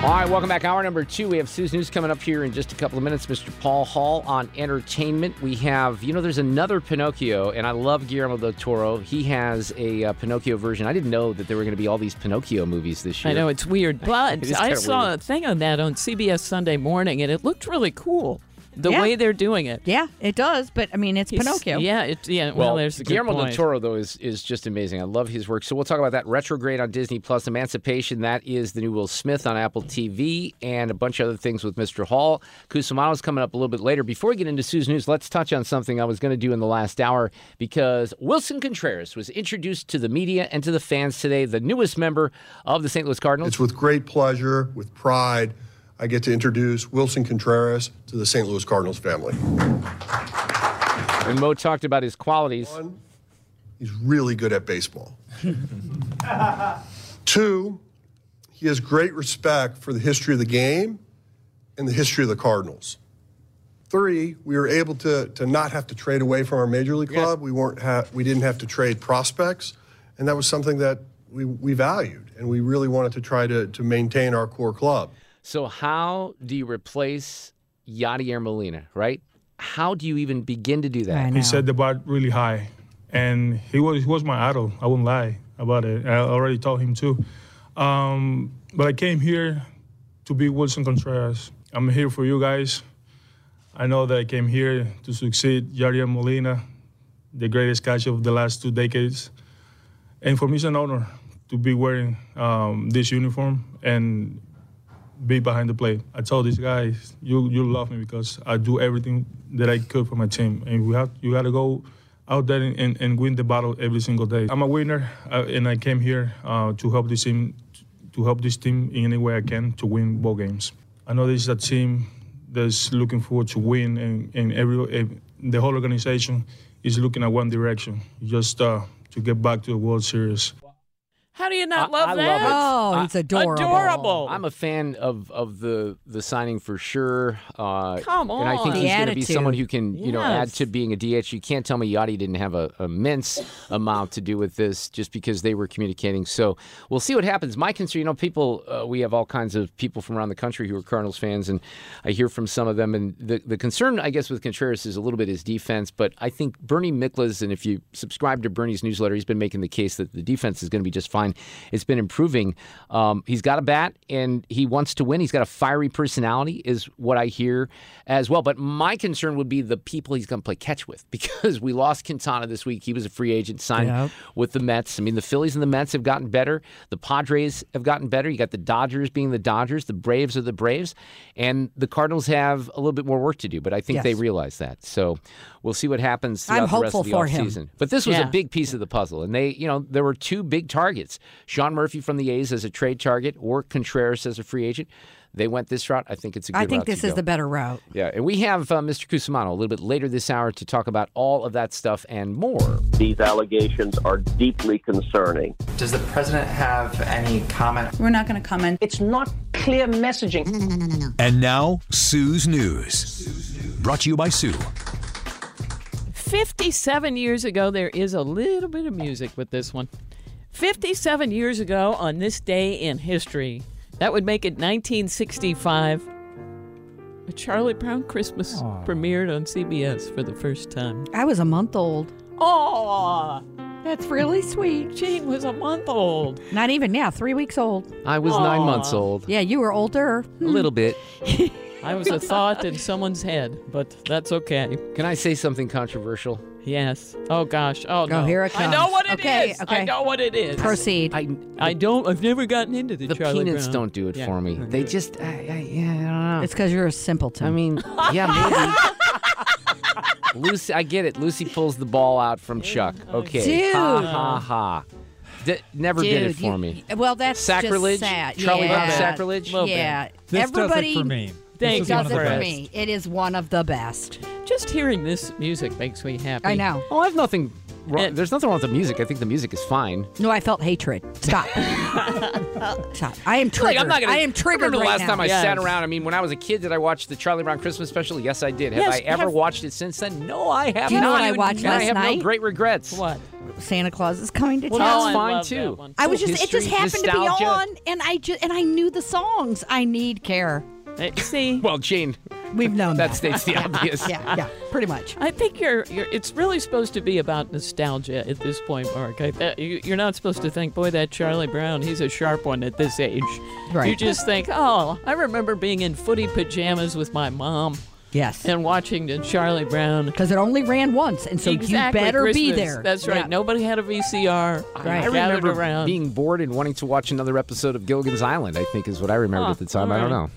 All right, welcome back. Hour number two. We have Sue's News coming up here in just a couple of minutes. Mr. Paul Hall on entertainment. We have, you know, there's another Pinocchio, and I love Guillermo del Toro. He has a uh, Pinocchio version. I didn't know that there were going to be all these Pinocchio movies this year. I know it's weird, but It I saw weird. a thing on that on CBS Sunday morning, and it looked really cool. The Yeah. way they're doing it. Yeah, it does. But I mean, it's He's- Pinocchio. Yeah, it, yeah. Well, Well, there's a good Guillermo del. Toro though is is just amazing. I love his work. So we'll talk about that. Retrograde on Disney Plus, Emancipation. That is the new Will Smith on Apple TV, and a bunch of other things with Mr. Hall. Cusimano's coming up a little bit later. Before we get into Sue's news, let's touch on something I was going to do in the last hour because Willson Contreras was introduced to the media and to the fans today. The newest member of the St. Louis Cardinals. It's with great pleasure, with pride, I get to introduce Willson Contreras to the St. Louis Cardinals family. and Mo talked about his qualities. One, he's really good at baseball. Two, he has great respect for the history of the game and the history of the Cardinals. Three, we were able to, to not have to trade away from our major league club. We weren't ha- we didn't have to trade prospects, and that was something that we, we valued, and we really wanted to try to, to maintain our core club. So how do you replace Yadier Molina? Right? How do you even begin to do that? He set the bar really high, and he was he was my idol. I won't lie about it. I already told him too. Um, but I came here to be Willson Contreras. I'm here for you guys. I know that I came here to succeed Yadier Molina, the greatest catcher of the last two decades. And for me, it's an honor to be wearing um, this uniform and be behind the plate. I told these guys, you you love me because I do everything that I could for my team, and we have you got to go out there and, and, and win the battle every single day. I'm a winner, uh, and I came here uh, to help this team to help this team in any way I can to win ball games. I know this is a team that's looking forward to win, and, and every the whole organization is looking at one direction, just uh, to get back to the World Series. How do you not I- love I love that? it. Oh, he's adorable. Adorable. I'm a fan of of the the signing for sure. Uh, Come And I think on. he's going to be someone who can, you know, add to being a DH. You can't tell me Yadi didn't have a immense amount to do with this just because they were communicating. So we'll see what happens. My concern, you know, people, uh, we have all kinds of people from around the country who are Cardinals fans, and I hear from some of them. And the, the concern, I guess, with Contreras is a little bit his defense. But I think Bernie Miklasz, and if you subscribe to Bernie's newsletter, he's been making the case that the defense is going to be just fine. It's been improving. Um, he's got a bat and he wants to win. He's got a fiery personality, is what I hear as well. But my concern would be the people he's going to play catch with because we lost Quintana this week. He was a free agent, signed Yep. with the Mets. I mean, the Phillies and the Mets have gotten better. The Padres have gotten better. You got the Dodgers being the Dodgers. The Braves are the Braves. And the Cardinals have a little bit more work to do, but I think Yes. they realize that. So we'll see what happens I'm throughout the rest hopeful of the for him. offseason. But this was Yeah. a big piece of the puzzle. And they, you know, there were two big targets Sean Murphy from the A's as a trade target or Contreras as a free agent. They went this route. I think it's a good I think route this to is go. the better route. Yeah, and we have uh, Mr. Cusimano a little bit later this hour to talk about all of that stuff and more. These allegations are deeply concerning. Does the president have any comment? We're not going to comment. It's not clear messaging. No, no, no, no, no. And now, Sue's News. Brought to you by Sue. 57 years ago, there is a little bit of music with this one. 57 years ago, on this day in history, that would make it 1965, a Charlie Brown Christmas premiered on CBS for the first time. I was a month old. Oh, That's really sweet. Gene was a month old. Not even, yeah, three weeks old. I was nine months old. Yeah, you were older. A little bit. I was a thought in someone's head, but that's okay. Can I say something controversial? Yes. Oh gosh. Oh, oh no. here it I know what it is. Okay, I okay. know what it is. Proceed. I I don't. I've never gotten into the, the Charlie peanuts Brown. don't do it Yeah. for me. They just, I, I, yeah, I don't know. It's because you're a simpleton. I mean, yeah, maybe. Lucy, I get it. Lucy pulls the ball out from Chuck. Okay. Dude. Ha ha ha. D- never did it for you- me. Well, that's Sacrilege? Just sad. Charlie yeah. Brown sacrilege? Yeah. This Everybody does it for me. Thanks, this is does it for best. me. It is one of the best. Just hearing this music makes me happy. I know. Oh, I have nothing wrong. There's nothing wrong with the music. I think the music is fine. No, I felt hatred. Stop. Stop. I am triggered. Like, I'm not gonna, I am triggered Remember the right last now. time I Yes. sat around? I mean, when I was a kid, did I watch the Charlie Brown Christmas special? Yes, I did. Have Yes, I ever have- watched it since then? No, I have Do you know what I watched and I last have no great regrets. What? Santa Claus is coming to Well, town. that's Oh, I fine too. that. I was Oh, just it just happened nostalgia. to be on and I just and I knew the songs. I need care. Hey, see, Well, Jane, We've known that that. states the obvious. yeah, yeah, pretty much. I think you're, you're. It's really supposed to be about nostalgia at this point, Mark. I, uh, you, you're not supposed to think, boy, that Charlie Brown, he's a sharp one at this age. Right. You just think, oh, I remember being in footy pajamas with my mom Yes. and watching the Charlie Brown. Because it only ran once, and so exactly, you better be there. That's right. Yeah. Nobody had a VCR. Right. I Gathered remember around. being bored and wanting to watch another episode of Gilligan's Island. I think is what I remembered Huh, at the time. all I don't know.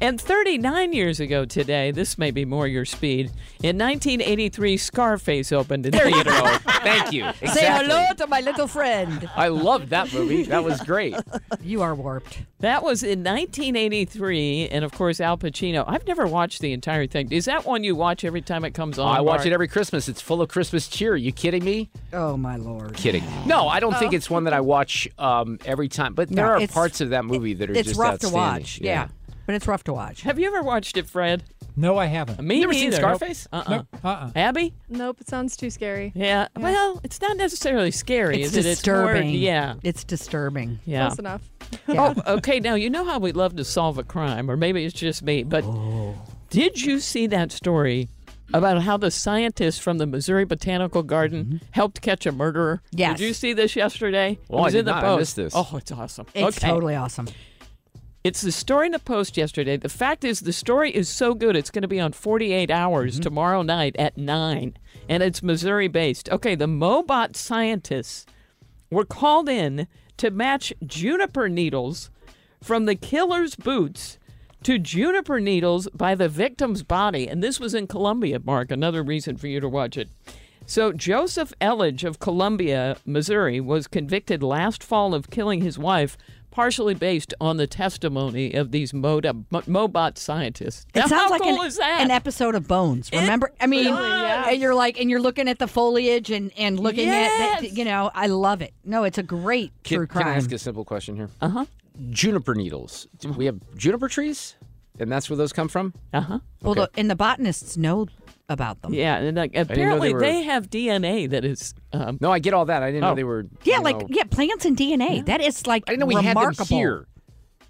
And 39 years ago today, this may be more your speed. In 1983, Scarface opened in There you theaters. go. Thank you. Exactly. Say hello to my little friend. I loved that movie. That was great. You are warped. That was in 1983, and of course Al Pacino. I've never watched the entire thing. Is that one you watch every time it comes on? I watch Mark? it every Christmas. It's full of Christmas cheer. Are you kidding me? Oh my lord. Kidding. No, I don't think it's one that I watch um, every time. But there No, are parts of that movie that are It's just rough to outstanding. watch. Yeah. But it's rough to watch. Have you ever watched it, Fred? No, I haven't. Me Never seen neither. Scarface? Uh uh No, uh-uh. Abby? Nope, it sounds too scary. Yeah. Well, it's not necessarily scary, It's is it? disturbing. It's more, yeah. It's disturbing. Yeah. Close enough. Yeah. Oh, okay. Now you know how we love to solve a crime, or maybe it's just me. But Oh. did you see that story about how the scientists from the Missouri Botanical Garden helped catch a murderer? Mm-hmm. Yes. Did you see this yesterday? Well, it I was did in the not. I missed this. Oh, it's awesome. It's okay. totally awesome. It's the story in the Post yesterday. The fact is, the story is so good, it's going to be on 48 hours Mm-hmm. tomorrow night at 9, and it's Missouri based. Okay, the Mobot scientists were called in to match juniper needles from the killer's boots to juniper needles by the victim's body. And this was in Columbia, Mark, another reason for you to watch it. So, Joseph Elledge of Columbia, Missouri, was convicted last fall of killing his wife, partially based on the testimony of these Moda, Mobot scientists. It Now, sounds how like cool an, is that? an episode of Bones. Remember? I mean, and you're like, and you're looking at the foliage and and looking at, Yes. the, you know, I love it. No, it's a great Can, true can. I ask a simple question here? Uh huh. Juniper needles. Do we have juniper trees? And that's where those come from? Uh huh. well, okay. the, and the botanists know about them. Yeah, and like, apparently they were- they have DNA that is. Um, No, I get all that. I didn't Oh. know they were. Yeah, like know- yeah, plants and DNA. That is like I didn't know we remarkable. had them here.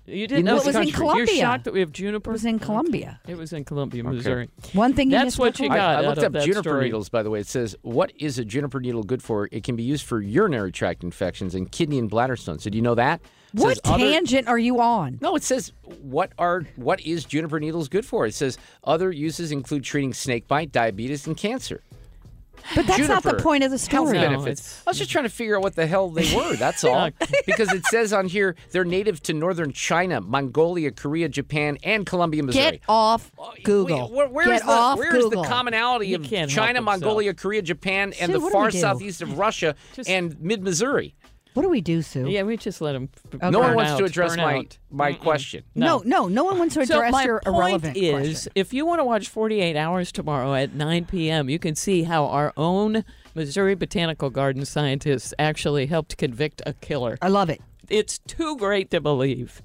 you didn't know know it was in Columbia. You're Columbia. shocked that we have juniper. It was in Columbia. It was in Columbia, Missouri. One thing you That's missed what you got. I, I out looked of up that juniper story. needles, by the way. It says, what is a juniper needle good for? It can be used for urinary tract infections and kidney and bladder stones. So Did you know that? It What says other- tangent are you on? No, it says what are what is juniper needles good for? It says other uses include treating snakebite, diabetes, and cancer. But that's not the point of the story. No, benefits. it's- I was just trying to figure out what the hell they were. That's all. because it says on here they're native to northern China, Mongolia, Korea, Japan, and Columbia, Missouri. Get off oh, Google. Where- where Get is the, off where is Google. the commonality He of can't China. Mongolia, Korea, Japan, and Sue, the far southeast of Russia Just- and mid Missouri? What do we do, Sue? Yeah, we just let them. Okay. No one Burn wants to address my out. my Mm-mm. question. No, no, no one wants to So address my your point irrelevant is, question. if you want to watch 48 Hours tomorrow at 9 p.m., you can see how our own Missouri Botanical Garden scientists actually helped convict a killer. I love it. It's too great to believe.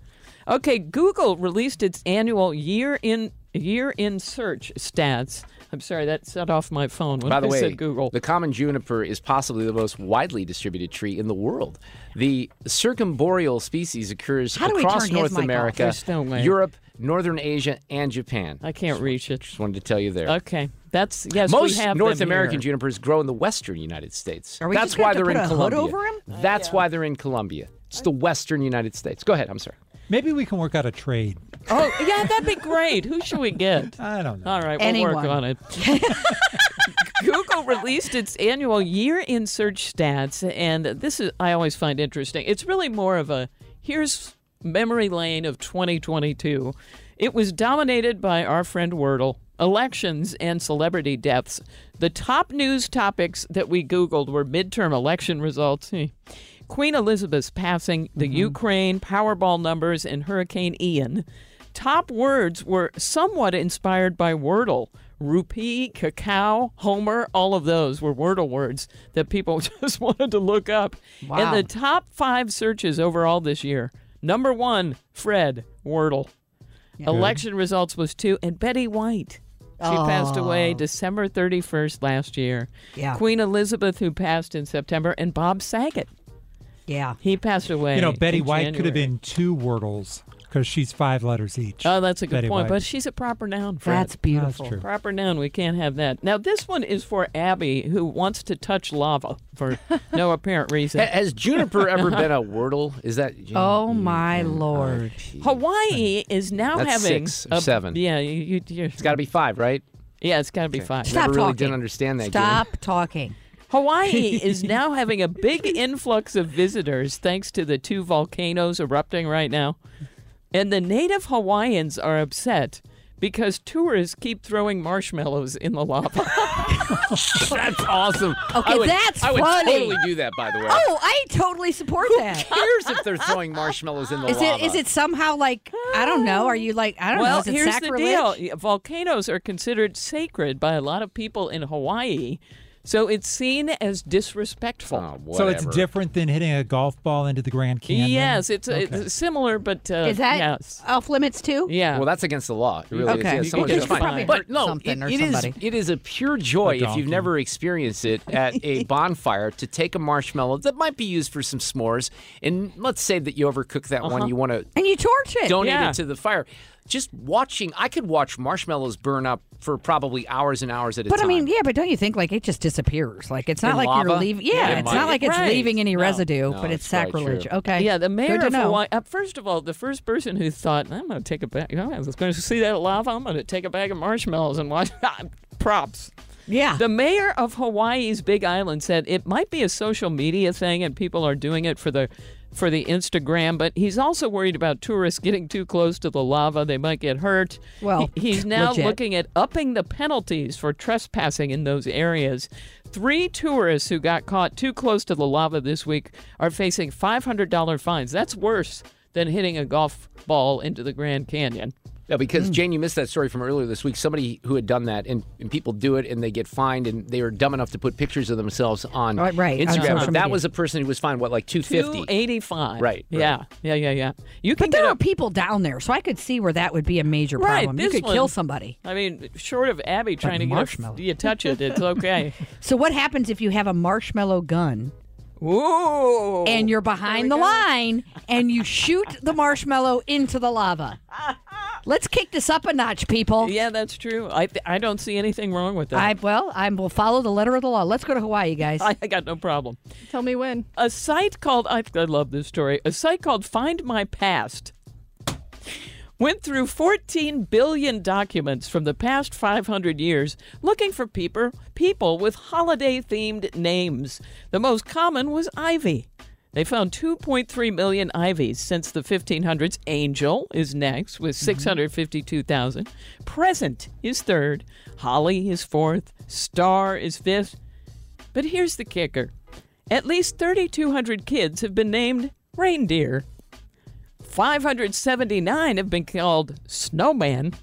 Okay, Google released its annual year in year in search stats. I'm sorry, that set off my phone when By the I way, said Google. the common juniper is possibly the most widely distributed tree in the world. The circumboreal species occurs How across North? America, no. Europe, Northern Asia, and Japan. I can't reach it. Just wanted to tell you there. Okay, that's yes. we Most have North them American here. junipers grow in the western United States. Are we That's just gonna why they're put in a hood Columbia. over 'em? That's why they're in Columbia. It's the western United States. Go ahead. I'm sorry. Maybe we can work out a trade. Oh, yeah, that'd be great. Who should we get? I don't know. All right, we'll Anyone. work on it. Google released its annual year in search stats, and this is I always find interesting. It's really more of a here's memory lane of 2022. It was dominated by our friend Wordle, elections and celebrity deaths. The top news topics that we Googled were midterm election results. Hmm. Queen Elizabeth's passing, the Ukraine, Powerball numbers, and Hurricane Ian. Top words were somewhat inspired by Wordle. Rupee, cacao, Homer, all of those were Wordle words that people just wanted to look up. Wow. And the top five searches overall this year number one, Fred, Wordle. Election results was two, and Betty White. She passed away December 31st last year. Yeah. Queen Elizabeth, who passed in September, and Bob Saget. Yeah. He passed away. You know, Betty in White could have been two Wordles because she's five letters each. Oh, that's a good Betty point. White. But she's a proper noun. Fred. That's beautiful. true. Proper noun. We can't have that. Now, this one is for Abby, who wants to touch lava for no apparent reason. Ha- Has Juniper ever been a Wordle? Is that? Oh my mm-hmm. lord. Oh, Hawaii is now That's having six or a- seven. Yeah, you, you, you're, It's got to be five, right? yeah, it's got to be five. Stop Never really didn't understand that. Stop talking. Hawaii is now having a big influx of visitors thanks to the two volcanoes erupting right now. And the native Hawaiians are upset because tourists keep throwing marshmallows in the lava. That's awesome. Okay, I would, that's I would funny. totally do that, by the way. Oh, I totally support that. Who cares if they're throwing marshmallows in the Is lava? it is it somehow like I don't know? Are you like I don't know? well, Is it here's sacrilege? the deal volcanoes are considered sacred by a lot of people in Hawaii. So it's seen as disrespectful. Oh, so it's different than hitting a golf ball into the Grand Canyon. Yes, it's, Okay. it's similar, but uh, Is that yes. off limits too? Yeah. Well, that's against the law. It really Okay. is. You someone could fine. probably But no, something it- or it is- somebody. it is a pure joy A if you've never experienced it at a bonfire to take a marshmallow that might be used for some s'mores, and let's say that you overcook that one, you want to And you torch it. donate Yeah. it to the fire. Just watching, I could watch marshmallows burn up for probably hours and hours at a But I mean, yeah, but don't you think like it just disappears? Like it's not In like you're leaving. Yeah, Yeah, it's might. not like it's Right. leaving any No. residue, No, but it's it's sacrilege. Okay. Yeah, the mayor Good to of. Hawaii. Uh, first of all, the first person who thought, "I'm going to take a bag," you know, I was going to see that lava. I'm going to take a bag of marshmallows and watch. Props. Yeah. The mayor of Hawaii's Big Island said it might be a social media thing and people are doing it for the for the Instagram, but he's also worried about tourists getting too close to the lava. They might get hurt. Well, he's now legit. looking at upping the penalties for trespassing in those areas. Three tourists who got caught too close to the lava this week are facing $500 fines. That's worse than hitting a golf ball into the Grand Canyon. Yeah, because Hmm. Jane, you missed that story from earlier this week. Somebody who had done that, and, and people do it, and they get fined, and they are dumb enough to put pictures of themselves on Right, right, Instagram. social but that was a person who was fined what, like two fifty? 285 Right, right. Yeah, yeah, yeah, yeah. You can But there get are a people down there, so I could see where that would be a major Right, problem. you this could kill somebody. I mean, short of Abby trying to get marshmallow. a, you touch it, it's okay. So what happens if you have a marshmallow gun Ooh. and you're behind the line and you shoot the marshmallow into the lava? Let's kick this up a notch, people. Yeah, that's true. I th- I don't see anything wrong with that. I well, I will follow the letter of the law. Let's go to Hawaii, guys. I, I got no problem. Tell me when. A site called I, I love this story. A site called Find My Past went through 14 billion documents from the past 500 years looking for people people with holiday themed names. The most common was Ivy. They found 2.3 million ivies since the 1500s. Angel is next with mm-hmm. 652,000. Present is third. Holly is fourth. Star is fifth. But here's the kicker at least 3,200 kids have been named reindeer. 579 have been called snowman.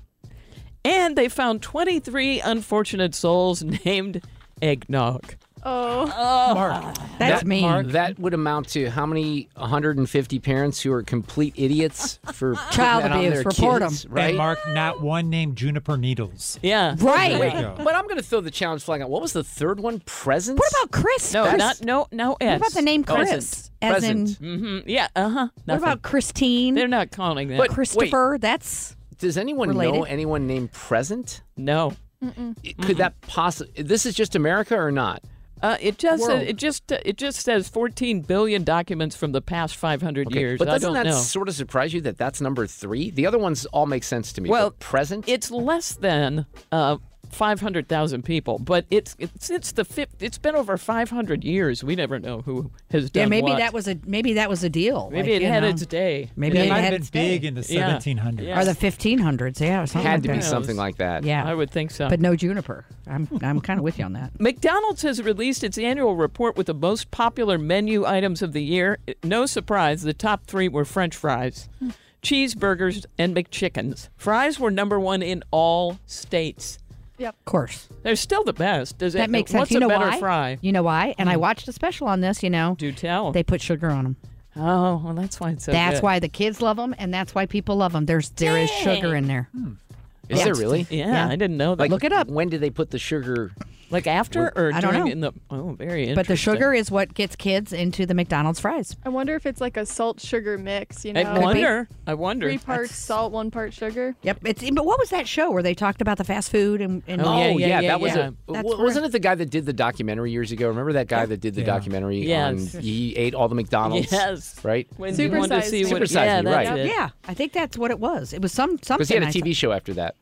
And they found 23 unfortunate souls named eggnog. Oh. Mark. That's that, mean. That would amount to how many 150 parents who are complete idiots for putting Child that on abuse, their report kids, 'em. right? And Mark, not one named Juniper Needles. Yeah. Right. There you go. But I'm going to throw the challenge flag out. What was the third one? Presents? What about Chris? No, Chris? not no no S. What about the name Chris? present. As in, Present. hmm Yeah, uh-huh. what about Christine? They're not calling that. But- Christopher? That's Does anyone know anyone named Present? no. Could that possibly? This is just America or not? Uh, it just World. it just it just says 14 billion documents from the past 500 Okay, years. But doesn't that know. sort of surprise you that that's number three? The other ones all make sense to me. Well, but present. It's less than uh, 500,000 people, but it's it's it's the fifth. It's been over 500 years. We never know who has done Yeah, maybe what. that was a maybe that was a deal. Maybe like, it had know. its day. Maybe It it might had have been its day. in the 1700s. Yeah. or the 1500s. Yeah, something had like to be that. something like that. Yeah, I would think so. but no juniper. I'm I'm kind of with you on that. McDonald's has released its annual report with the most popular menu items of the year. No surprise, the top three were French fries, hmm. cheeseburgers, and McChickens. Fries were number one in all states. Of course, They're still the best. Does that it, makes sense. What's you a know better why? fry? You know why? And I hmm. watched a special on this. You know, Do tell. they put sugar on them. oh, well, that's why it's so that's good. why the kids love them, and that's why people love them. There's there is sugar in there. Hmm. Is Yeah. there really? Yeah, Yeah. I didn't know that. Like, Look it up. When did they put the sugar? Like after or I don't during know. in the oh, very interesting. But the sugar is what gets kids into the McDonald's fries. I wonder if it's like a salt sugar mix, you know? I wonder. I wonder. Three parts salt, one part sugar. Yep. It's but what was that show where they talked about the fast food and, and Oh, yeah, oh, yeah, yeah, that was yeah. a. That's wasn't it the guy that did the documentary years ago? Remember that guy that did the Yeah. documentary Yes. on he ate all the McDonald's? Yes. Right. When Super you wanted to see what, Super size yeah, me, right. yeah, I think that's what it was. It was some something. Because he had a TV show after that.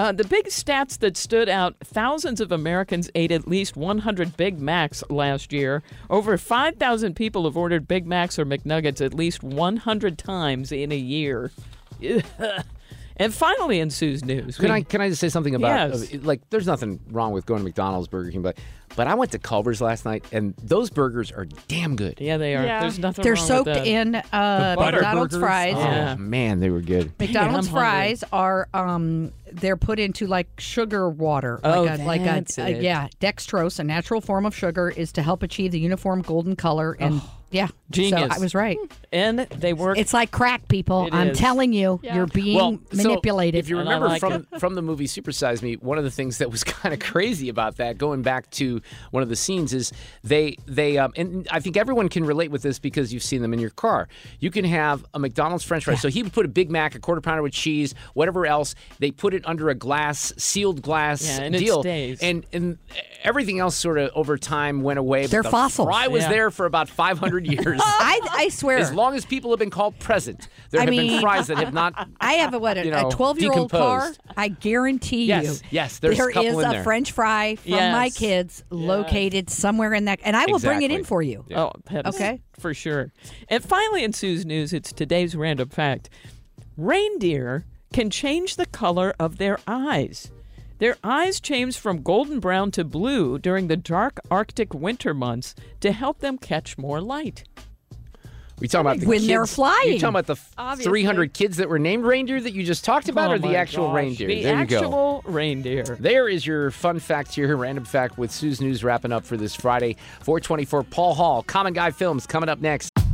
Uh, the big stats that stood out thousands of Americans ate at least 100 Big Macs last year. Over 5,000 people have ordered Big Macs or McNuggets at least 100 times in a year. and finally, in Sue's news, Can we- I can I just say something about Yes. uh, like there's nothing wrong with going to McDonald's, Burger King, but but I went to Culver's last night and those burgers are damn good. Yeah, they are. Yeah. There's nothing They're wrong soaked with that. in uh, butter McDonald's burgers. fries. Oh Yeah. man, they were good. McDonald's I'm hungry. fries are um they're put into like sugar water. Oh, like a, like that's a, a- it. yeah, dextrose, a natural form of sugar, is to help achieve the uniform golden color and yeah, Genius. So I was right. And they work. It's like crack, people. It I'm is. telling you, Yeah. you're being well, so manipulated. if you remember like from from the movie Super Size Me, one of the things that was kind of crazy about that, going back to one of the scenes, is they they um, and I think everyone can relate with this because you've seen them in your car. You can have a McDonald's French fry. So he would put a Big Mac, a quarter pounder with cheese, whatever else. They put it under a glass, sealed glass Yeah, and it deal, stays. and and everything else sort of over time went away. They're the fossils. Fry was Yeah. there for about 500 years. I, I swear. As long as people have been called present, there I have mean- been fries that have not. I have a what a you know, 12 year old car. I guarantee Yes, you. yes, there's a there couple is in a there. French fry from my Yes. kids located somewhere in that, and I will bring it in for you. Oh, Okay. for sure. And finally, in Sue's news, it's today's random fact: reindeer can change the color of their eyes. Their eyes change from golden brown to blue during the dark Arctic winter months to help them catch more light. We talking about the When kids, they're flying. You talking about the Obviously. 300 kids that were named reindeer that you just talked about, Oh or the actual gosh, reindeer? The there you go. actual reindeer. There is your fun fact here, random fact with Sue's News wrapping up for this Friday. 424 Paul Hall, Common Guy Films coming up next.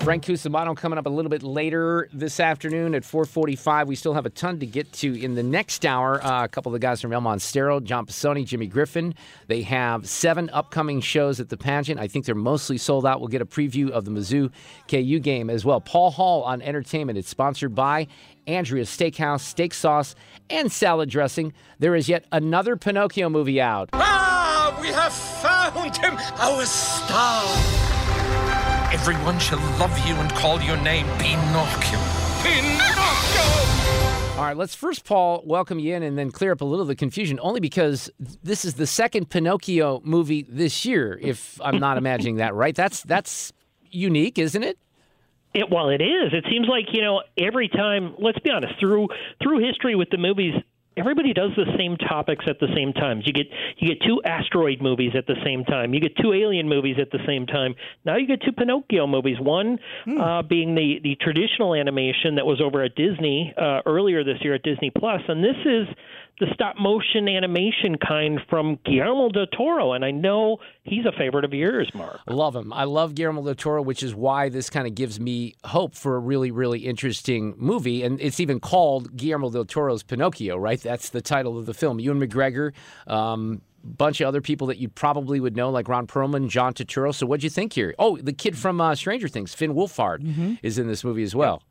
Frank Cusimano coming up a little bit later this afternoon at 4:45. We still have a ton to get to in the next hour. Uh, a couple of the guys from El Monstero, John Pisoni, Jimmy Griffin. They have seven upcoming shows at the pageant. I think they're mostly sold out. We'll get a preview of the Mizzou KU game as well. Paul Hall on entertainment. It's sponsored by Andria's Steakhouse, Steak Sauce, and Salad Dressing. There is yet another Pinocchio movie out. Ah, we have found him, our star. Everyone shall love you and call your name Pinocchio. Pinocchio! All right, let's first, Paul, welcome you in and then clear up a little of the confusion, only because this is the second Pinocchio movie this year, if I'm not imagining that right. That's that's unique, isn't it? It, well, it is. It seems like you know every time. Let's be honest. Through through history with the movies, everybody does the same topics at the same times. You get you get two asteroid movies at the same time. You get two alien movies at the same time. Now you get two Pinocchio movies. One uh, being the the traditional animation that was over at Disney uh, earlier this year at Disney Plus, and this is the stop motion animation kind from Guillermo del Toro, and I know he's a favorite of yours, Mark. I love him. I love Guillermo del Toro, which is why this kind of gives me hope for a really, really interesting movie. And it's even called Guillermo del Toro's Pinocchio, right? That's the title of the film. Ewan McGregor, um, bunch of other people that you probably would know, like Ron Perlman, John Turturro. So, what'd you think here? Oh, the kid from uh, Stranger Things, Finn Wolfhard, is in this movie as well.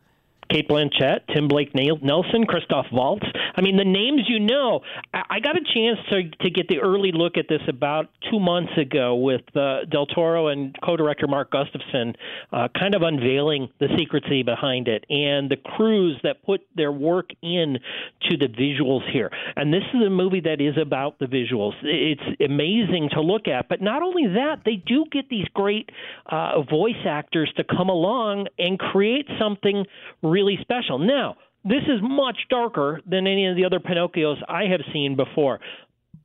Cate Blanchett, Tim Blake Nelson, Christoph Waltz. I mean, the names you know. I, got a chance to to get the early look at this about two months ago with uh, Del Toro and co-director Mark Gustafson, uh, kind of unveiling the secrecy behind it and the crews that put their work in to the visuals here. And this is a movie that is about the visuals. It's amazing to look at, but not only that, they do get these great uh, voice actors to come along and create something really special. Now, this is much darker than any of the other Pinocchios I have seen before,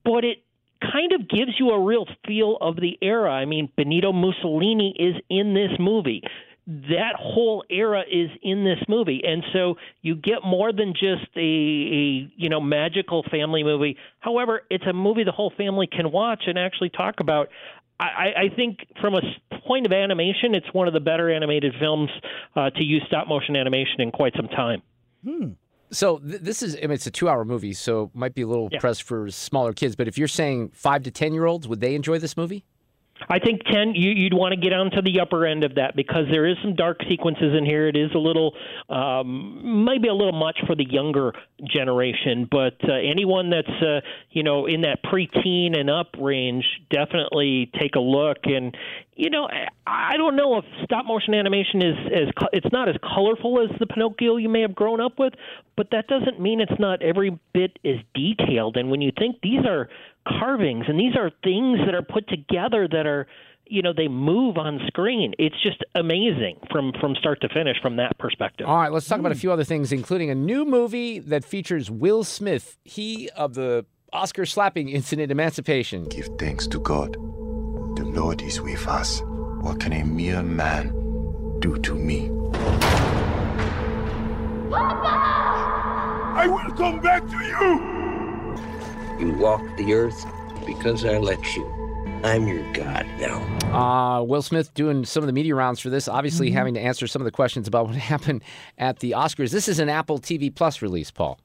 but it kind of gives you a real feel of the era. I mean, Benito Mussolini is in this movie. That whole era is in this movie, and so you get more than just a, a you know magical family movie. However, it's a movie the whole family can watch and actually talk about. I, I think from a point of animation, it's one of the better animated films uh, to use stop motion animation in quite some time. So th- this is, I mean, it's a two-hour movie, so might be a little Yeah. pressed for smaller kids. But if you're saying five to ten-year-olds, would they enjoy this movie? I think ten. You, you'd want to get onto the upper end of that because there is some dark sequences in here. It is a little, um, maybe a little much for the younger generation, but uh, anyone that's uh, you know in that preteen and up range, definitely take a look. And you know, I, don't know if stop motion animation is as it's not as colorful as the Pinocchio you may have grown up with, but that doesn't mean it's not every bit as detailed. And when you think these are carvings and these are things that are put together that are you know they move on screen it's just amazing from from start to finish from that perspective All right, let's talk about a hmm. few other things, including a new movie that features Will Smith, he of the Oscar slapping incident Emancipation. Give thanks to God. The Lord is with us. What can a mere man do to me? Papa! I will come back to you! You walk the earth because I let you. I'm your god now. Uh, Will Smith doing some of the media rounds for this, obviously having to answer some of the questions about what happened at the Oscars. This is an Apple TV Plus release, Paul.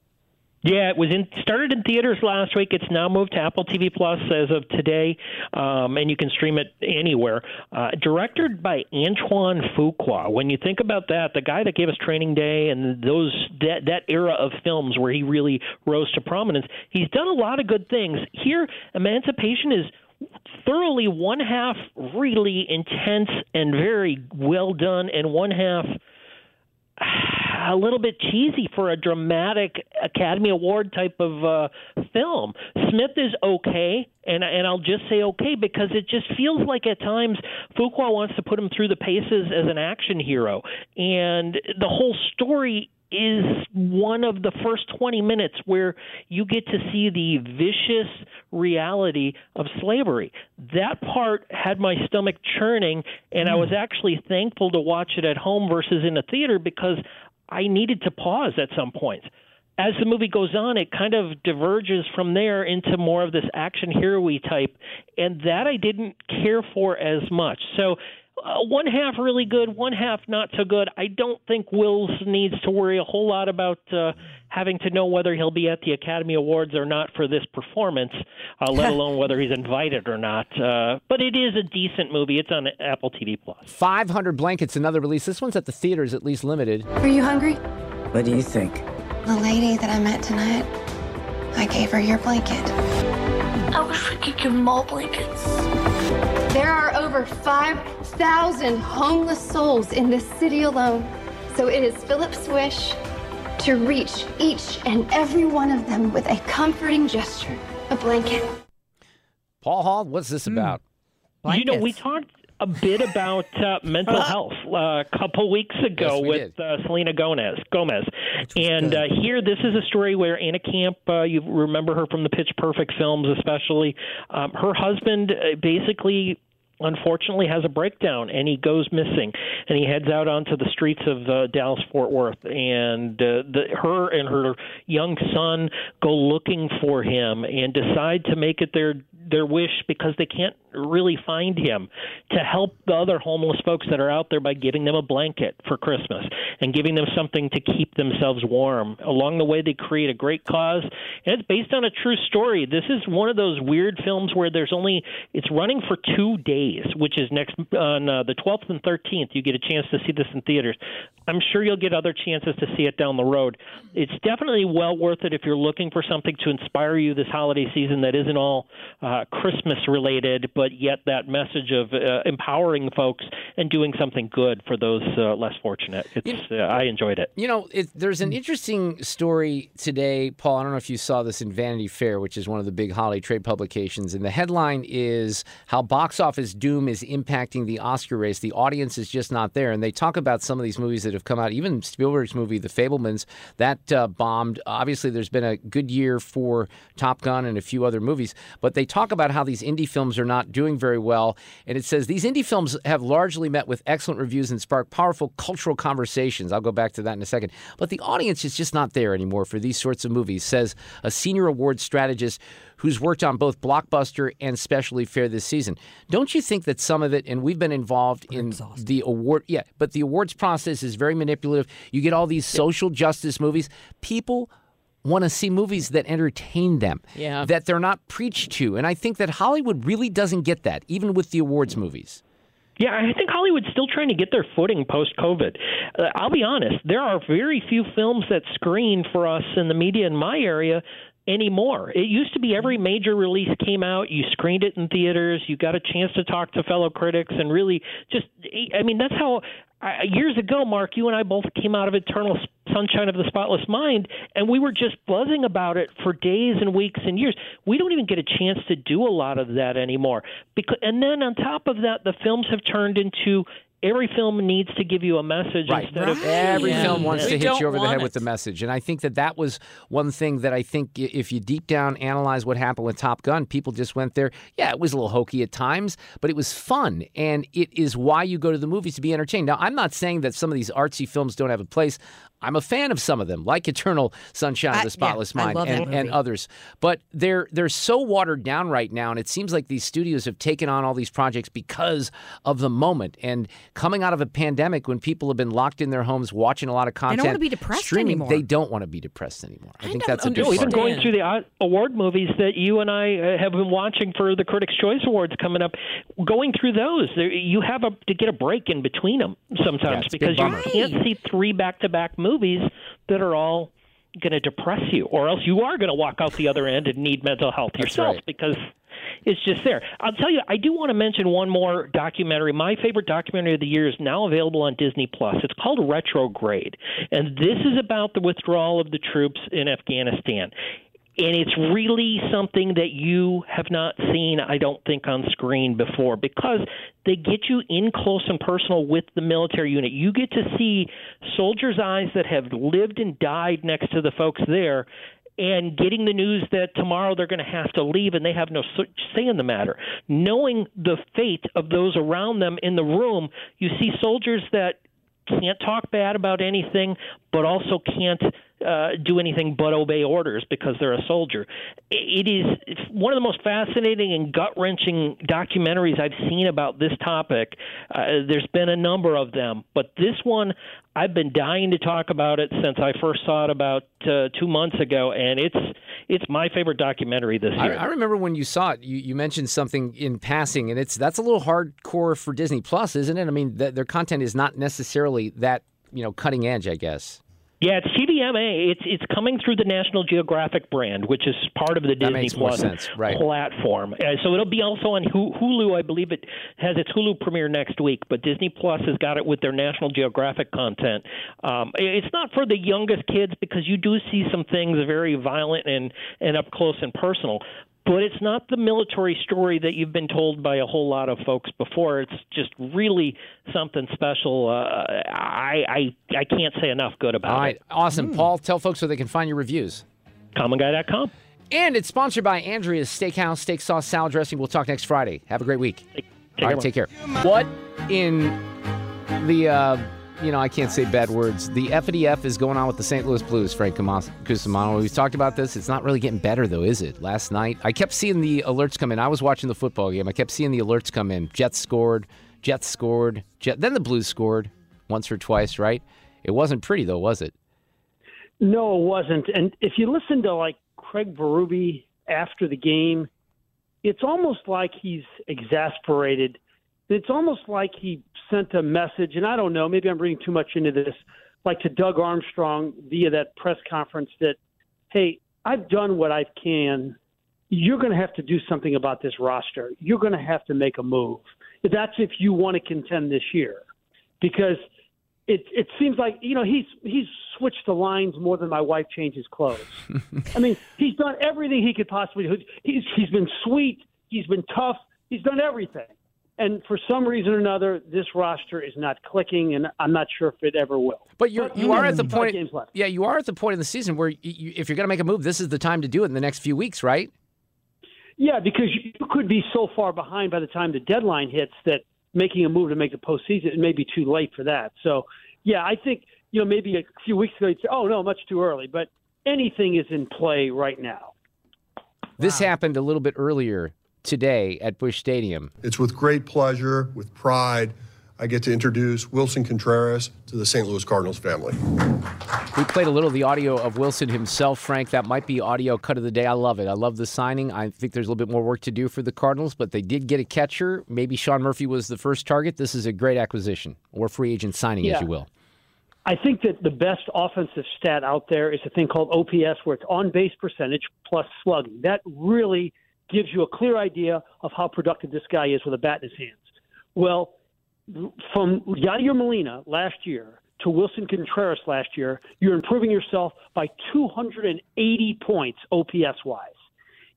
Yeah it was in started in theaters last week. It's now moved to apple tv plus as of today um, and you can stream it anywhere. Uh, directed by antoine fuqua. When you think about that the guy that gave us training day and those that that era of films where he really rose to prominence he's done a lot of good things. Here emancipation is thoroughly one half really intense and very well done and one half a little bit cheesy for a dramatic Academy Award type of uh, film. Smith is okay, and and I'll just say okay because it just feels like at times Fuqua wants to put him through the paces as an action hero, and the whole story is one of the first 20 minutes where you get to see the vicious reality of slavery. That part had my stomach churning, and I hmm. was actually thankful to watch it at home versus in a theater because I needed to pause at some points. As the movie goes on, it kind of diverges from there into more of this action hero type, and that I didn't care for as much. So uh, one half really good, one half not so good. I don't think Wills needs to worry a whole lot about uh, having to know whether he'll be at the Academy Awards or not for this performance, uh, let alone whether he's invited or not. Uh, but it is a decent movie. It's on Apple TV Plus. 500 Blankets, another release. This one's at the theaters, at least limited. Are you hungry? What do you think? The lady that I met tonight, I gave her your blanket. I wish we could give them all blankets. There are over 5,000 homeless souls in this city alone. So it is Philip's wish to reach each and every one of them with a comforting gesture, a blanket. Paul Hall, what's this about? You know, we talked a bit about uh, mental health uh, a couple weeks ago Yes, we with uh, Selena Gomez. Gomez, and uh, here this is a story where Anna Camp, uh, you remember her from the Pitch Perfect films, especially. Um, her husband uh, basically unfortunately has a breakdown and he goes missing and he heads out onto the streets of uh, Dallas Fort Worth. And uh, the her and her young son go looking for him and decide to make it their their wish because they can't really find him to help the other homeless folks that are out there by giving them a blanket for Christmas and giving them something to keep themselves warm. Along the way, they create a great cause, and it's based on a true story. This is one of those weird films where there's only it's running for two days, which is next on uh, the 12th and 13th. You get a chance to see this in theaters. I'm sure you'll get other chances to see it down the road. It's definitely well worth it if you're looking for something to inspire you this holiday season that isn't all uh, Christmas related, but yet that message of uh, empowering folks and doing something good for those uh, less fortunate. It's uh, I enjoyed it. You know, it, there's an interesting story today, Paul. I don't know if you saw this in Vanity Fair, which is one of the big holiday trade publications, and the headline is how box office doom is impacting the Oscar race. The audience is just not there, and they talk about some of these movies that have come out. Even Spielberg's movie, The Fabelmans, that uh, bombed. Obviously, there's been a good year for Top Gun and a few other movies, but they talk about how these indie films are not doing very well. And it says these indie films have largely met with excellent reviews and sparked powerful cultural conversations. I'll go back to that in a second. But the audience is just not there anymore for these sorts of movies, says a senior award strategist who's worked on both blockbuster and specialty fare this season. Don't you think that some of it, and we've been involved in the award, yeah, but the awards process is very manipulative. You get all these social justice movies. People want to see movies that entertain them, Yeah. that they're not preached to. And I think that Hollywood really doesn't get that, even with the awards movies. Yeah, I think Hollywood's still trying to get their footing post COVID. Uh, I'll be honest, there are very few films that screen for us in the media in my area anymore. It used to be every major release came out, you screened it in theaters, you got a chance to talk to fellow critics, and really just, I mean, that's how. I years ago, Mark, you and I both came out of Eternal Sunshine of the Spotless Mind, and we were just buzzing about it for days and weeks and years. We don't even get a chance to do a lot of that anymore. Because, and then on top of that, the films have turned into every film needs to give you a message instead of Every film wants We to hit you over the head it. with the message. And I think that that was one thing that I think if you deep down analyze what happened with Top Gun, people just went there. Yeah, it was a little hokey at times, but it was fun. And it is why you go to the movies to be entertained. Now, I'm not saying that some of these artsy films don't have a place. I'm a fan of some of them, like Eternal Sunshine of the Spotless I Mind and, and others. But they're they're so watered down right now, and it seems like these studios have taken on all these projects because of the moment. And coming out of a pandemic, when people have been locked in their homes watching a lot of don't content, wanna be depressed streaming, anymore. They don't want to be depressed anymore. I, think that's a big No, even going through the award movies that you and I uh, have been watching for the Critics' Choice Awards coming up, going through those, you have a, to get a break in between them sometimes it's a big because you can't see three back-to-back movies that are all going to depress you, or else you are going to walk out the other end and need mental health yourself right. because it's just there. I'll tell you, I do want to mention one more documentary. My favorite documentary of the year is now available on Disney Plus. It's called Retrograde, and this is about the withdrawal of the troops in Afghanistan. And it's really something that you have not seen, I don't think, on screen before because they get you in close and personal with the military unit. You get to see soldiers' eyes that have lived and died next to the folks there and getting the news that tomorrow they're going to have to leave and they have no say in the matter. Knowing the fate of those around them in the room, you see soldiers that can't talk bad about anything, but also can't uh, do anything but obey orders because they're a soldier. It is it's one of the most fascinating and gut wrenching documentaries I've seen about this topic. Uh, there's been a number of them, but this one I've been dying to talk about it since I first saw it about uh, two months ago, and it's it's my favorite documentary this I, year. I remember when you saw it, you, you mentioned something in passing, and it's that's a little hardcore for Disney Plus, isn't it? I mean, th- their content is not necessarily that you know cutting edge, I guess. Yeah, it's TVMA. It's it's coming through the National Geographic brand, which is part of the Disney Plus right. platform. Uh, so it'll be also on Hulu. I believe it has its Hulu premiere next week, but Disney Plus has got it with their National Geographic content. Um, it's not for the youngest kids because you do see some things very violent and and up close and personal. But it's not the military story that you've been told by a whole lot of folks before. It's just really something special. Uh, I, I I can't say enough good about it. All right, it. awesome, Paul. Tell folks where they can find your reviews. CommonGuy.com. And it's sponsored by Andria's Steakhouse Steak Sauce Salad Dressing. We'll talk next Friday. Have a great week. All right, take care. What in the, uh, you know, I can't say bad words. The FDF is going on with the St. Louis Blues, Frank Cusimano. We've talked about this. It's not really getting better, though, is it? Last night, I kept seeing the alerts come in. I was watching the football game. I kept seeing the alerts come in. Jets scored, Jets scored, Jet, then the Blues scored once or twice, right? It wasn't pretty, though, was it? No, it wasn't. And if you listen to like Craig Berube after the game, it's almost like he's exasperated. It's almost like he sent a message, and I don't know, maybe I'm reading too much into this, like to Doug Armstrong via that press conference that, hey, I've done what I can. You're going to have to do something about this roster. You're going to have to make a move. That's if you want to contend this year, because it it seems like you know he's he's switched the lines more than my wife changes clothes. I mean, he's done everything he could possibly do. He's he's been sweet. He's been tough. He's done everything. And for some reason or another, this roster is not clicking, and I'm not sure if it ever will. But you're, you are at the point. Games left. Yeah, you are at the point in the season where you, you, if you're going to make a move, this is the time to do it in the next few weeks, right? Yeah, because you could be so far behind by the time the deadline hits that making a move to make the postseason it may be too late for that. So, yeah, I think you know maybe a few weeks ago you'd say, "Oh no, much too early," but anything is in play right now. This happened a little bit earlier today at Busch Stadium. It's with great pleasure, with pride, I get to introduce Willson Contreras to the St. Louis Cardinals family. We played a little of the audio of Willson himself, Frank. That might be audio cut of the day. I love it. I love the signing. I think there's a little bit more work to do for the Cardinals, but they did get a catcher. Maybe Sean Murphy was the first target. This is a great acquisition or free agent signing, Yeah. as you will. I think that the best offensive stat out there is a thing called OPS, where it's on base percentage plus slugging. That really gives you a clear idea of how productive this guy is with a bat in his hands. Well, from Yadier Molina last year to Willson Contreras last year, you're improving yourself by 280 points OPS wise.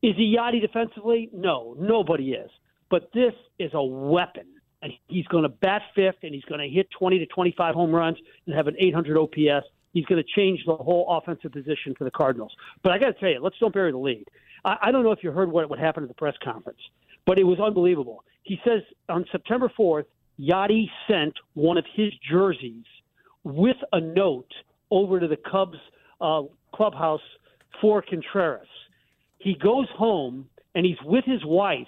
Is he Yadi defensively? No, nobody is. But this is a weapon. And he's going to bat fifth, and he's going to hit 20 to 25 home runs and have an 800 OPS. He's going to change the whole offensive position for the Cardinals. But I got to tell you, let's don't bury the lead. I, I don't know if you heard what, what happened at the press conference, but it was unbelievable. He says on September 4th, Yadi sent one of his jerseys with a note over to the Cubs uh, clubhouse for Contreras. He goes home and he's with his wife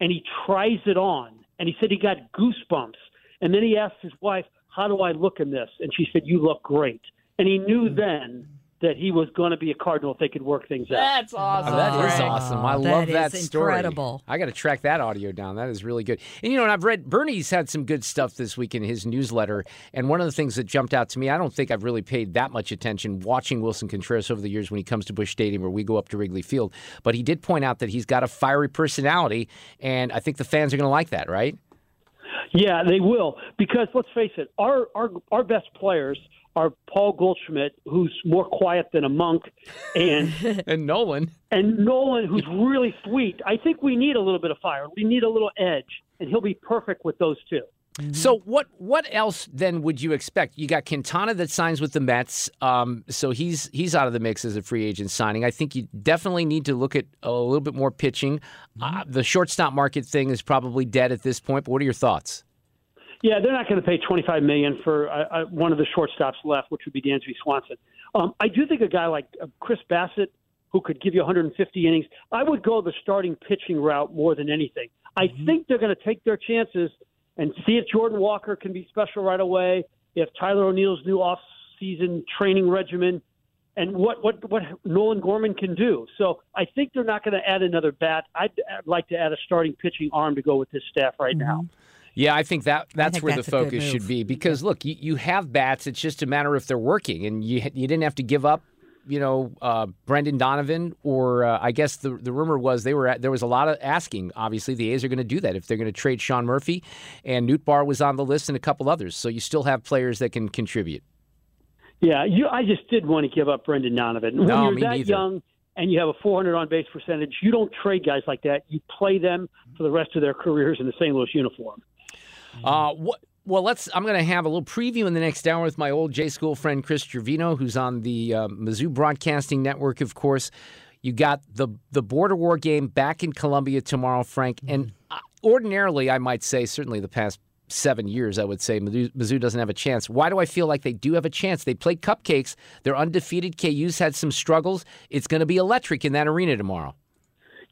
and he tries it on and he said he got goosebumps. And then he asked his wife, How do I look in this? And she said, You look great. And he knew then that he was going to be a Cardinal if they could work things out. That's awesome. Oh, that is awesome. I love that love that is story. incredible. I got to track that audio down. That is really good. And you know, and I've read Bernie's had some good stuff this week in his newsletter. And one of the things that jumped out to me, I don't think I've really paid that much attention watching Willson Contreras over the years when he comes to Busch Stadium or we go up to Wrigley Field. But he did point out that he's got a fiery personality, and I think the fans are going to like that, right? Yeah, they will because let's face it, our our our best players are Paul Goldschmidt, who's more quiet than a monk, and and Nolan and Nolan, who's really sweet. I think we need a little bit of fire. We need a little edge, and he'll be perfect with those two. So what what else then would you expect? You got Quintana that signs with the Mets, um, so he's he's out of the mix as a free agent signing. I think you definitely need to look at a little bit more pitching. Uh, the shortstop market thing is probably dead at this point. But what are your thoughts? Yeah, they're not going to pay twenty five million for uh, uh, one of the shortstops left, which would be Dansby Swanson. Um, I do think a guy like uh, Chris Bassitt, who could give you 150 innings, I would go the starting pitching route more than anything. I think they're going to take their chances and see if Jordan Walker can be special right away, if Tyler O'Neill's new off-season training regimen, and what what what Nolan Gorman can do. So I think they're not going to add another bat. I'd, I'd like to add a starting pitching arm to go with this staff right now. Yeah, I think that that's think where that's the focus should be because look, you, you have bats. It's just a matter if they're working, and you you didn't have to give up. You know, uh, Brendan Donovan, or uh, I guess the the rumor was they were at, there was a lot of asking. Obviously, the A's are going to do that if they're going to trade Sean Murphy, and Nootbaar was on the list, and a couple others. So you still have players that can contribute. Yeah, you. I just did want to give up Brendan Donovan. When No, you're me that neither. young and you have a 400 on base percentage, you don't trade guys like that. You play them for the rest of their careers in the St. Louis uniform. Uh, what? Well, let's. I'm going to have a little preview in the next hour with my old J School friend Chris Trevino, who's on the uh, Mizzou Broadcasting Network, of course. You got the the border war game back in Columbia tomorrow, Frank, and uh, ordinarily, I might say, certainly the past seven years, I would say Mizzou doesn't have a chance. Why do I feel like they do have a chance? They played cupcakes. They're undefeated. KU's had some struggles. It's going to be electric in that arena tomorrow.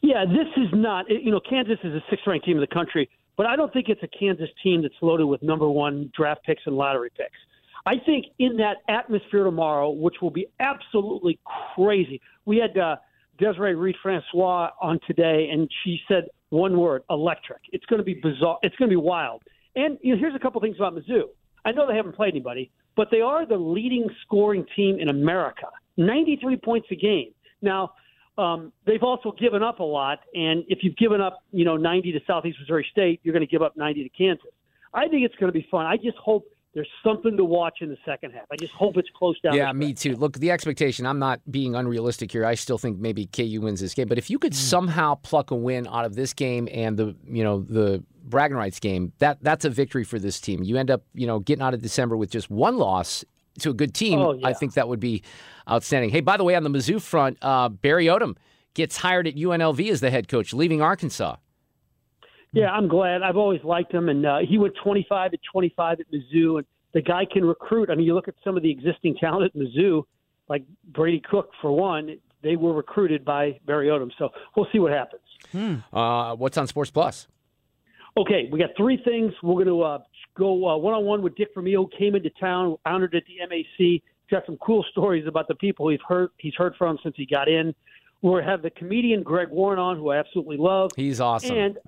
Yeah, this is not. You know, Kansas is a sixth-ranked team in the country, but I don't think it's a Kansas team that's loaded with number one draft picks and lottery picks. I think in that atmosphere tomorrow, which will be absolutely crazy. We had uh, Desiree Reed Francois on today, and she said one word: electric. It's going to be bizarre. It's going to be wild. And you know, here's a couple things about Mizzou. I know they haven't played anybody, but they are the leading scoring team in America, 93 points a game. Now, um, they've also given up a lot, and if you've given up, you know, 90 to Southeast Missouri State, you're going to give up 90 to Kansas. I think it's going to be fun. I just hope there's something to watch in the second half. I just hope it's close down. Yeah, me too. Look, the expectation, I'm not being unrealistic here. I still think maybe KU wins this game, but if you could somehow pluck a win out of this game and the, you know, the bragging rights game, that that's a victory for this team. You end up, you know, getting out of December with just one loss to a good team. Oh, yeah. I think that would be outstanding. Hey, by the way, on the Mizzou front, uh, Barry Odom gets hired at UNLV as the head coach, leaving Arkansas. Yeah, I'm glad. I've always liked him, and uh, he went 25 to 25 at Mizzou, and the guy can recruit. I mean, you look at some of the existing talent at Mizzou, like Brady Cook for one. They were recruited by Barry Odom, so we'll see what happens. Uh, what's on Sports Plus? Okay, we got three things. We're going to uh, go one on one with Dick Vermeil. Came into town, honored at the MAC. Got some cool stories about the people he's heard he's heard from since he got in. We'll have the comedian Greg Warren on, who I absolutely love. He's awesome. And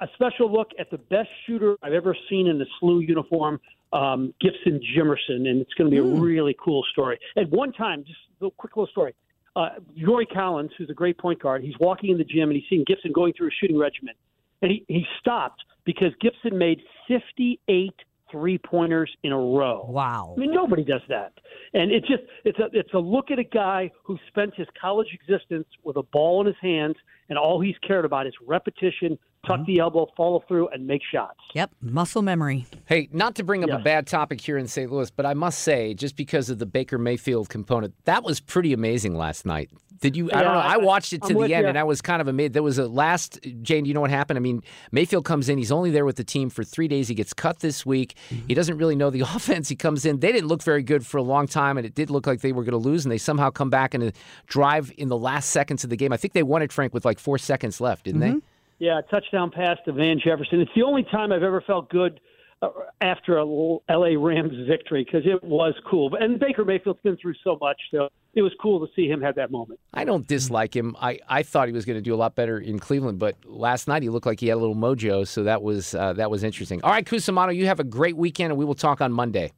a special look at the best shooter I've ever seen in the SLU uniform, um, Gibson Jimerson, and it's going to be a really cool story. At one time, just a quick little story. Uh, Yuri Collins, who's a great point guard, he's walking in the gym and he's seeing Gibson going through a shooting regimen, and he, he stopped because Gibson made 58 three pointers in a row. Wow! I mean, nobody does that, and it's just it's a it's a look at a guy who spent his college existence with a ball in his hands, and all he's cared about is repetition, tuck mm-hmm. the elbow, follow through, and make shots. Yep, muscle memory. Hey, not to bring up a bad topic here in St. Louis, but I must say, just because of the Baker Mayfield component, that was pretty amazing last night. Did you? I don't know. I I- watched it to I'm the end, ya. and I was kind of amazed. There was a last. Jane, do you know what happened? I mean, Mayfield comes in. He's only there with the team for three days. He gets cut this week. Mm-hmm. He doesn't really know the offense. He comes in. They didn't look very good for a long time, and it did look like they were going to lose. And they somehow come back and uh, drive in the last seconds of the game. I think they won it, Frank, with like four seconds left, didn't they? Mm-hmm. Yeah, touchdown pass to Van Jefferson. It's the only time I've ever felt good uh, after a L.A. Rams victory because it was cool. And Baker Mayfield's been through so much, so it was cool to see him have that moment. I don't dislike him. I, I thought he was going to do a lot better in Cleveland, but last night he looked like he had a little mojo, so that was uh, that was interesting. All right, Cusumano, you have a great weekend, and we will talk on Monday.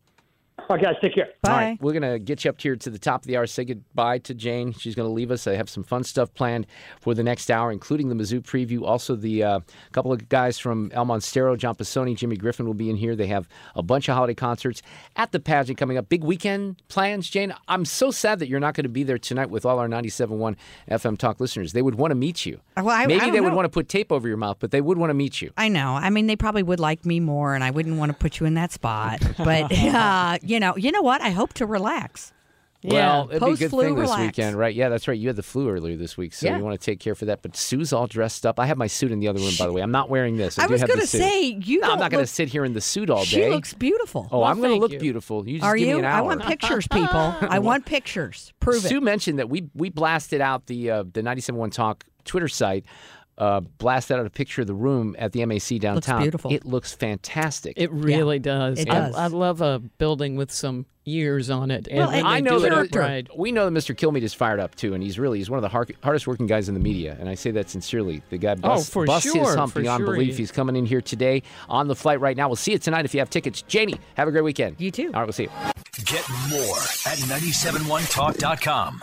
All right, guys, take care. Bye. All right, we're going to get you up here to the top of the hour. Say goodbye to Jane. She's going to leave us. I have some fun stuff planned for the next hour, including the Mizzou preview. Also, the uh, couple of guys from El Monstero, John Pisoni, Jimmy Griffin will be in here. They have a bunch of holiday concerts at the pageant coming up. Big weekend plans, Jane. I'm so sad that you're not going to be there tonight with all our 97.1 FM Talk listeners. They would want to meet you. Well, I- I Maybe don't they would want to put tape over your mouth, but they would want to meet you. I know. I mean, they probably would like me more, and I wouldn't want to put you in that spot. But uh, you know, you know what? I hope to relax. Well, it'd be a good Post-flu thing this relax. weekend, right? Yeah, that's right. You had the flu earlier this week, so Yeah. you want to take care for that. But Sue's all dressed up. I have my suit in the other room, by the way. I'm not wearing this. I, I do was have the gonna suit. say, you No, I'm don't going to sit here in the suit all day. She looks beautiful. Oh, I'm going to look you. beautiful. You just Are give you? me an I want pictures, people. I want pictures. Prove Sue it. Sue mentioned that we we blasted out the uh, the 97.1 Talk Twitter site. Uh, blasted out a picture of the room at the MAC downtown. beautiful. It looks fantastic. It really does. It I- does. I, love a building with some years on it. And when I they know do that it right. we know that Mr. Kilmeade is fired up too, and he's really he's one of the har- hardest working guys in the media, and I say that sincerely. The guy busts, Oh, for busts sure, his hump for beyond sure belief. He's coming in here today on the flight right now. We'll see you tonight if you have tickets. Janie, have a great weekend. You too. All right, we'll see you. Get more at 971talk.com.